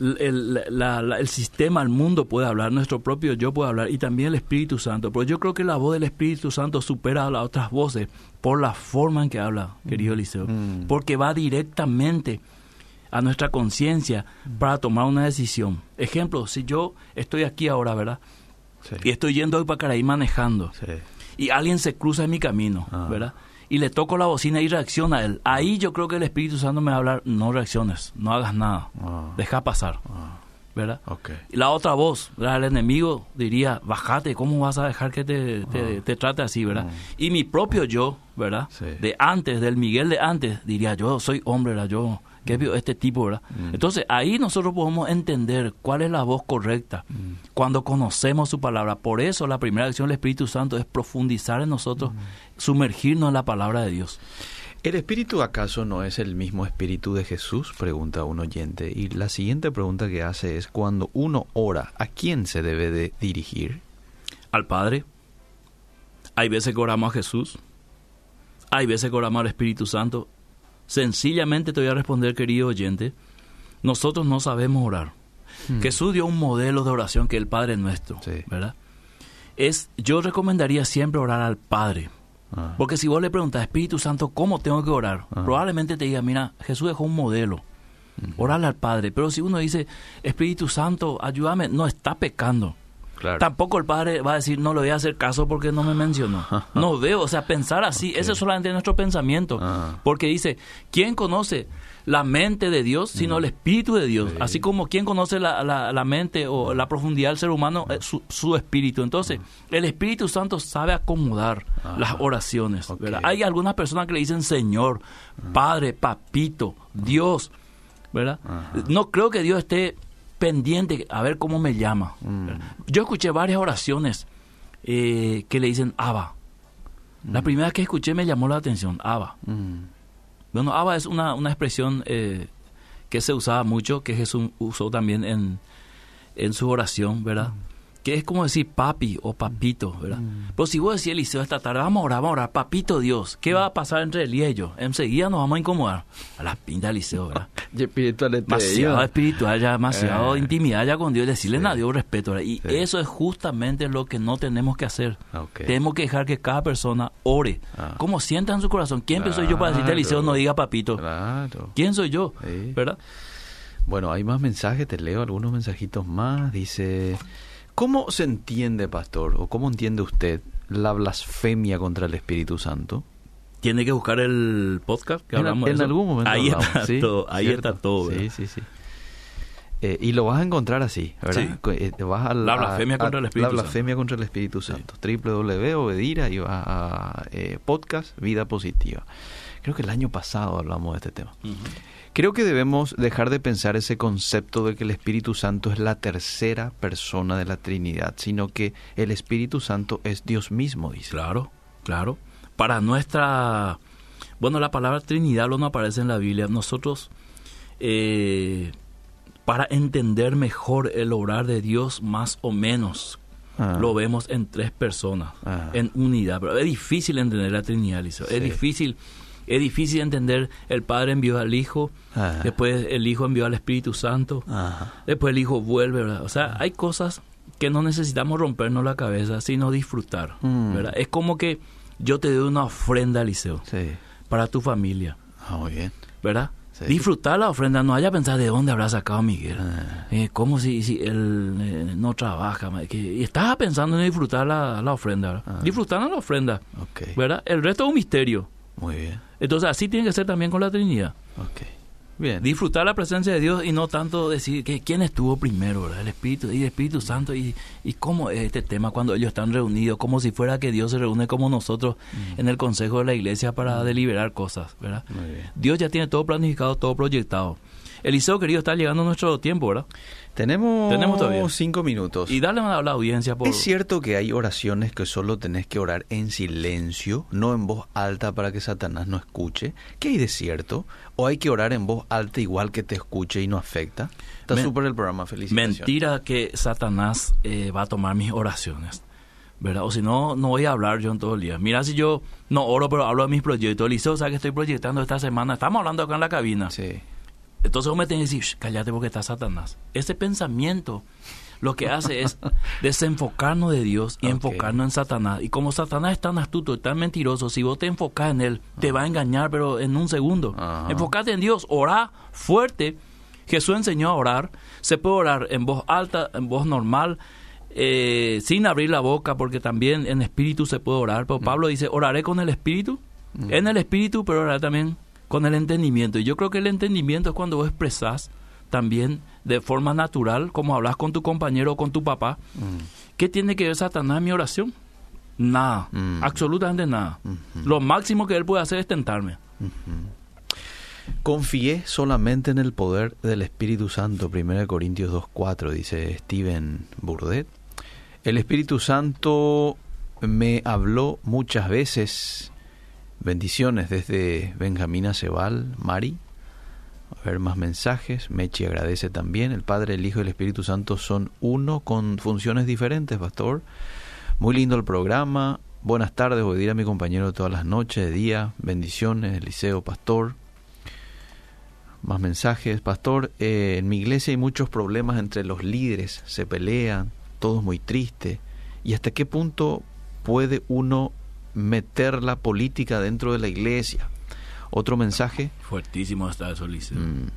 Speaker 2: el, el- la- la- el sistema, el mundo puede hablar, nuestro propio yo puede hablar y también el Espíritu Santo. Pero yo creo que la voz del Espíritu Santo supera a las otras voces por la forma en que habla, querido Eliseo.
Speaker 1: Mm.
Speaker 2: Porque va directamente a nuestra conciencia para tomar una decisión. Ejemplo, si yo estoy aquí ahora, ¿verdad?
Speaker 1: Sí.
Speaker 2: Y estoy yendo hoy para Caraí manejando
Speaker 1: Sí.
Speaker 2: y alguien se cruza en mi camino,
Speaker 1: Ah.
Speaker 2: ¿verdad? Y le toco la bocina y reacciona a él. Ahí yo creo que el Espíritu Santo me va a hablar, no reacciones, no hagas nada,
Speaker 1: Ah.
Speaker 2: deja pasar,
Speaker 1: Ah,
Speaker 2: ¿verdad? Y la otra voz, ¿verdad? el enemigo diría, bájate, ¿cómo vas a dejar que te, te, te trate así, verdad? Y mi propio yo, ¿verdad?
Speaker 1: Sí.
Speaker 2: De antes, del Miguel de antes, diría, yo soy hombre, ¿verdad? Yo, ¿qué vio este tipo, verdad? Entonces, ahí nosotros podemos entender cuál es la voz correcta cuando conocemos su palabra. Por eso la primera acción del Espíritu Santo es profundizar en nosotros, sumergirnos en la palabra de Dios.
Speaker 1: ¿El espíritu acaso no es el mismo espíritu de Jesús? Pregunta un oyente. Y la siguiente pregunta que hace es, cuando uno ora, ¿a quién se debe de dirigir?
Speaker 2: al Padre. Hay veces que oramos a Jesús. Hay veces que oramos al Espíritu Santo. Sencillamente te voy a responder, querido oyente. Nosotros no sabemos orar. Jesús dio un modelo de oración que es el Padre nuestro,
Speaker 1: Sí.
Speaker 2: ¿verdad? Es, yo recomendaría siempre orar al Padre.
Speaker 1: Ah,
Speaker 2: Porque si vos le preguntas, Espíritu Santo, ¿cómo tengo que orar?
Speaker 1: Ah.
Speaker 2: Probablemente te diga, mira, Jesús dejó un modelo. Orarle al Padre. Pero si uno dice, Espíritu Santo, ayúdame, no está pecando.
Speaker 1: Claro.
Speaker 2: Tampoco el padre va a decir, no le voy a hacer caso porque no me mencionó. No veo, o sea, pensar así, ese es solamente nuestro pensamiento.
Speaker 1: Ah.
Speaker 2: Porque dice, ¿quién conoce la mente de Dios sino el Espíritu de Dios?
Speaker 1: Sí.
Speaker 2: Así como ¿quién conoce la, la- la mente o la profundidad del ser humano? Eh, su, su Espíritu. Entonces, el Espíritu Santo sabe acomodar
Speaker 1: Ah.
Speaker 2: las oraciones. ¿verdad? Hay algunas personas que le dicen Señor, Padre, Papito, Dios. ¿verdad? No creo que Dios esté pendiente a ver cómo me llama.
Speaker 1: Mm.
Speaker 2: Yo escuché varias oraciones eh, que le dicen Abba. La primera que escuché me llamó la atención, Abba.
Speaker 1: Mm,
Speaker 2: Bueno, Abba es una, una expresión eh, que se usaba mucho, que Jesús usó también en, en su oración, ¿verdad? Que es como decir papi o papito, ¿verdad? Pero si vos decís, Eliseo, esta tarde vamos a orar, vamos a orar, papito Dios, ¿qué va a pasar entre él y ellos? Enseguida nos vamos a incomodar. A la pinta, Eliseo, ¿verdad?
Speaker 1: Y espiritual
Speaker 2: demasiado espiritual, ya demasiado
Speaker 1: Eh.
Speaker 2: intimidad ya con Dios, decirle
Speaker 1: Sí.
Speaker 2: a Dios respeto. ¿verdad? Y
Speaker 1: Sí.
Speaker 2: eso es justamente lo que no tenemos que hacer. Tenemos que dejar que cada persona ore.
Speaker 1: Ah.
Speaker 2: Como sienta en su corazón. ¿Quién soy yo para decirte. Eliseo, no diga papito?
Speaker 1: Claro.
Speaker 2: ¿Quién soy yo?
Speaker 1: Sí.
Speaker 2: ¿Verdad?
Speaker 1: Bueno, hay más mensajes, te leo algunos mensajitos más. Dice, ¿cómo se entiende, pastor, o cómo entiende usted la blasfemia contra el Espíritu Santo?
Speaker 2: Tiene que buscar el podcast que
Speaker 1: En,
Speaker 2: hablamos de
Speaker 1: en
Speaker 2: eso.
Speaker 1: algún momento
Speaker 2: Ahí
Speaker 1: hablamos,
Speaker 2: está
Speaker 1: ¿sí?
Speaker 2: todo. Ahí
Speaker 1: ¿Cierto?
Speaker 2: está todo.
Speaker 1: Sí,
Speaker 2: ¿verdad?
Speaker 1: sí, sí. Eh, y lo vas a encontrar así, ¿verdad?
Speaker 2: Sí.
Speaker 1: Eh, vas a
Speaker 2: La blasfemia contra el Espíritu
Speaker 1: La blasfemia contra el Espíritu Santo. www.obedira y vas a eh, podcast Vida Positiva. Creo que el año pasado hablamos de este tema.
Speaker 2: Ujú.
Speaker 1: Creo que debemos dejar de pensar ese concepto de que el Espíritu Santo es la tercera persona de la Trinidad, sino que el Espíritu Santo es Dios mismo, dice.
Speaker 2: Claro, claro. Para nuestra... Bueno, la palabra Trinidad no aparece en la Biblia. Nosotros, eh, para entender mejor el obrar de Dios, más o menos,
Speaker 1: Ah.
Speaker 2: lo vemos en tres personas,
Speaker 1: Ah.
Speaker 2: en unidad. Pero es difícil entender la Trinidad, Eliseo.
Speaker 1: Sí.
Speaker 2: Es difícil... Es difícil entender el Padre envió al Hijo, después el Hijo envió al Espíritu Santo,
Speaker 1: Ajá.
Speaker 2: después el Hijo vuelve, ¿verdad? O sea, hay cosas que no necesitamos rompernos la cabeza, sino disfrutar,
Speaker 1: Mm.
Speaker 2: ¿verdad? Es como que yo te doy una ofrenda, Eliseo.
Speaker 1: Sí.
Speaker 2: para tu familia.
Speaker 1: Ah, muy bien.
Speaker 2: ¿Verdad?
Speaker 1: Sí.
Speaker 2: Disfrutar la ofrenda, no haya pensar de dónde habrá sacado Miguel.
Speaker 1: Ah.
Speaker 2: Eh, ¿Cómo si, si él eh, no trabaja? Que, y estaba pensando en disfrutar la, la ofrenda.
Speaker 1: Ah.
Speaker 2: Disfrutar la ofrenda.
Speaker 1: Ok.
Speaker 2: ¿Verdad? El resto es un misterio.
Speaker 1: Muy bien.
Speaker 2: Entonces así tiene que ser también con la Trinidad.
Speaker 1: Ok. Bien.
Speaker 2: Disfrutar la presencia de Dios y no tanto decir que quién estuvo primero, ¿verdad? El Espíritu y el Espíritu Santo y, y cómo es este tema cuando ellos están reunidos, como si fuera que Dios se reúne como nosotros en el consejo de la iglesia para deliberar cosas, ¿verdad? Dios ya tiene todo planificado, todo proyectado. Eliseo querido está llegando nuestro tiempo, ¿verdad?
Speaker 1: Tenemos,
Speaker 2: Tenemos todavía.
Speaker 1: cinco minutos.
Speaker 2: Y darle a la audiencia por
Speaker 1: ¿Es cierto que hay oraciones que solo tenés que orar en silencio, no en voz alta para que Satanás no escuche? ¿Qué hay de cierto? ¿O hay que orar en voz alta igual que te escuche y no afecta? Está súper el programa, felicitaciones.
Speaker 2: mentira que Satanás eh, va a tomar mis oraciones. ¿Verdad? O si no, no voy a hablar yo en todo el día. Mira, si yo no oro, pero hablo de mis proyectos. Eliseo, ¿sabes que estoy proyectando esta semana? Estamos hablando acá en la cabina.
Speaker 1: Sí.
Speaker 2: Entonces vos me tenés que decir, "Shh, cállate porque está Satanás. Ese pensamiento lo que hace es desenfocarnos de Dios y enfocarnos en Satanás. Y como Satanás es tan astuto y tan mentiroso, si vos te enfocás en él, te va a engañar, pero en un segundo.
Speaker 1: Ajá.
Speaker 2: Enfocate en Dios, orá fuerte. Jesús enseñó a orar. Se puede orar en voz alta, en voz normal, eh, sin abrir la boca, porque también en espíritu se puede orar. Pero Pablo dice, oraré con el espíritu, en el espíritu, pero oraré también con el entendimiento. Y yo creo que el entendimiento es cuando vos expresás también de forma natural, como hablas con tu compañero o con tu papá.
Speaker 1: Mm.
Speaker 2: ¿Qué tiene que ver Satanás en mi oración? Nada,
Speaker 1: Mm.
Speaker 2: absolutamente nada.
Speaker 1: Ujú.
Speaker 2: Lo máximo que él puede hacer es tentarme.
Speaker 1: Confié solamente en el poder del Espíritu Santo, 1 Corintios 2.4, dice Steven Burdett. El Espíritu Santo me habló muchas veces. Bendiciones desde Benjamín Acebal, Mari. A ver más mensajes. Mechi agradece también. El Padre, el Hijo y el Espíritu Santo son uno con funciones diferentes, pastor. Muy lindo el programa. Buenas tardes, voy a decir a mi compañero todas las noches, día. Bendiciones, Eliseo, pastor. Más mensajes, pastor. eh, en mi iglesia hay muchos problemas entre los líderes, se pelean, todo es muy triste. ¿Y hasta qué punto puede uno meter la política dentro de la iglesia? Otro mensaje.
Speaker 2: Fuertísimo está eso.
Speaker 1: Mm.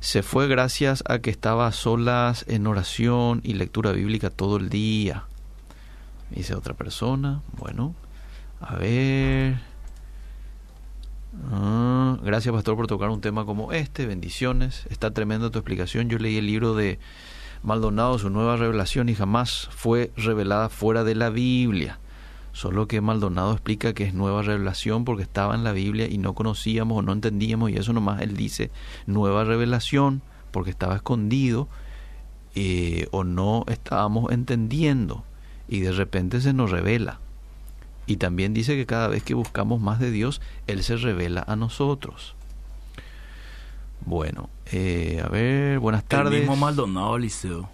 Speaker 1: Se fue gracias a que estaba a solas en oración y lectura bíblica todo el día. Dice otra persona. Bueno, a ver. Ah, gracias, pastor, por tocar un tema como este. Bendiciones. Está tremenda tu explicación. Yo leí el libro de Maldonado, su nueva revelación, y jamás fue revelada fuera de la Biblia. Solo que Maldonado explica que es nueva revelación porque estaba en la Biblia y no conocíamos o no entendíamos, y eso nomás él dice nueva revelación porque estaba escondido eh, o no estábamos entendiendo y de repente se nos revela. Y también dice que cada vez que buscamos más de Dios, Él se revela a nosotros. Bueno, eh, a ver, buenas
Speaker 2: El
Speaker 1: tardes.
Speaker 2: mismo Maldonado Eliseo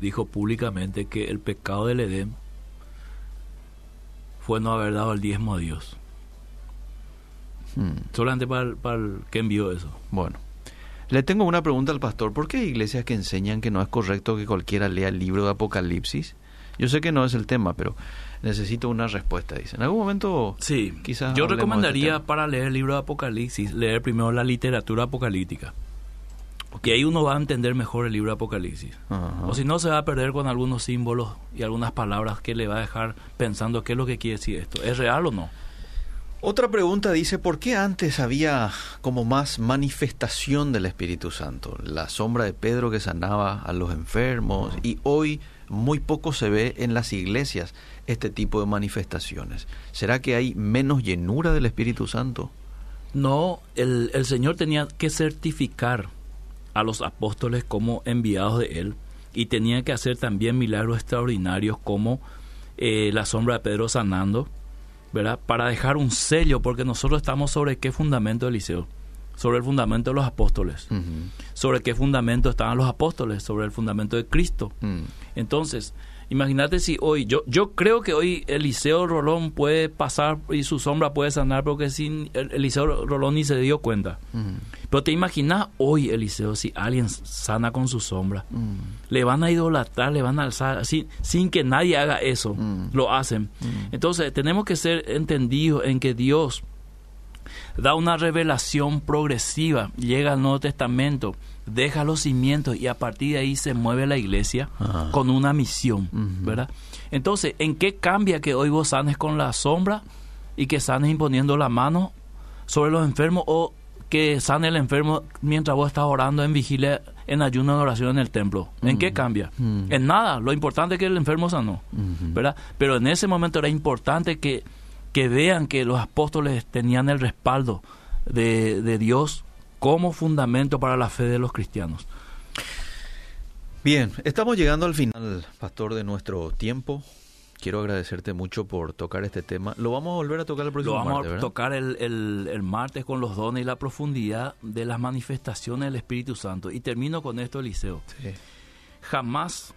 Speaker 2: dijo públicamente que el pecado del Edén fue no haber dado el diezmo a Dios.
Speaker 1: Hmm,
Speaker 2: Solamente para el, para el que envió eso.
Speaker 1: bueno, le tengo una pregunta al pastor. ¿Por qué hay iglesias que enseñan que no es correcto que cualquiera lea el libro de Apocalipsis? Yo sé que no es el tema, pero necesito una respuesta, dice. En algún momento
Speaker 2: Sí,
Speaker 1: Quizás
Speaker 2: yo recomendaría
Speaker 1: este tema.
Speaker 2: para leer el libro de Apocalipsis, leer primero la literatura apocalíptica. Y ahí uno va a entender mejor el libro de Apocalipsis.
Speaker 1: Ajá.
Speaker 2: O si no, se va a perder con algunos símbolos y algunas palabras que le va a dejar pensando qué es lo que quiere decir esto. ¿Es real o no?
Speaker 1: Otra pregunta dice, ¿por qué antes había como más manifestación del Espíritu Santo? La sombra de Pedro que sanaba a los enfermos y hoy muy poco se ve en las iglesias este tipo de manifestaciones. ¿Será que hay menos llenura del Espíritu Santo?
Speaker 2: No, el, el Señor tenía que certificar a los apóstoles como enviados de Él y tenía que hacer también milagros extraordinarios como eh, la sombra de Pedro sanando, ¿verdad? Para dejar un sello, porque nosotros estamos sobre qué fundamento, Eliseo? Sobre el fundamento de los apóstoles. ¿Sobre qué fundamento estaban los apóstoles? Sobre el fundamento de Cristo.
Speaker 1: Mm.
Speaker 2: Entonces, imagínate si hoy, yo, yo creo que hoy Eliseo Rolón puede pasar y su sombra puede sanar, porque sin el- Eliseo Rolón ni se dio cuenta.
Speaker 1: Mm.
Speaker 2: Pero te imaginas hoy, Eliseo, si alguien sana con su sombra.
Speaker 1: Mm.
Speaker 2: Le van a idolatrar, le van a alzar, sin, sin que nadie haga eso.
Speaker 1: Mm.
Speaker 2: Lo hacen. Entonces, tenemos que ser entendidos en que Dios da una revelación progresiva, llega al Nuevo Testamento, deja los cimientos y a partir de ahí se mueve la iglesia
Speaker 1: Ah.
Speaker 2: con una misión, ¿verdad? Entonces, ¿en qué cambia que hoy vos sanes con la sombra y que sanes imponiendo la mano sobre los enfermos o que sane el enfermo mientras vos estás orando en vigilia, en ayuno, en oración en el templo? ¿En qué cambia? En nada, lo importante es que el enfermo sanó, ¿verdad? Pero en ese momento era importante que, que vean que los apóstoles tenían el respaldo de, de Dios como fundamento para la fe de los cristianos.
Speaker 1: Bien, estamos llegando al final, pastor, de nuestro tiempo. Quiero agradecerte mucho por tocar este tema. Lo vamos a volver a tocar el próximo
Speaker 2: Lo vamos
Speaker 1: martes,
Speaker 2: a tocar el, el- el martes con los dones y la profundidad de las manifestaciones del Espíritu Santo. Y termino con esto, Eliseo.
Speaker 1: Sí.
Speaker 2: Jamás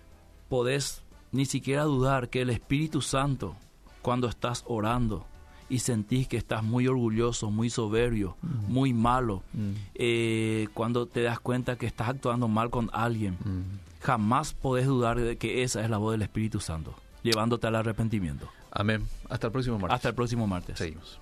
Speaker 2: podés ni siquiera dudar que el Espíritu Santo, cuando estás orando y sentís que estás muy orgulloso, muy soberbio, muy malo,
Speaker 1: Mm.
Speaker 2: eh, cuando te das cuenta que estás actuando mal con alguien,
Speaker 1: Mm.
Speaker 2: jamás podés dudar de que esa es la voz del Espíritu Santo, llevándote al arrepentimiento.
Speaker 1: Amén. Hasta el próximo martes.
Speaker 2: Hasta el próximo martes.
Speaker 1: Seguimos.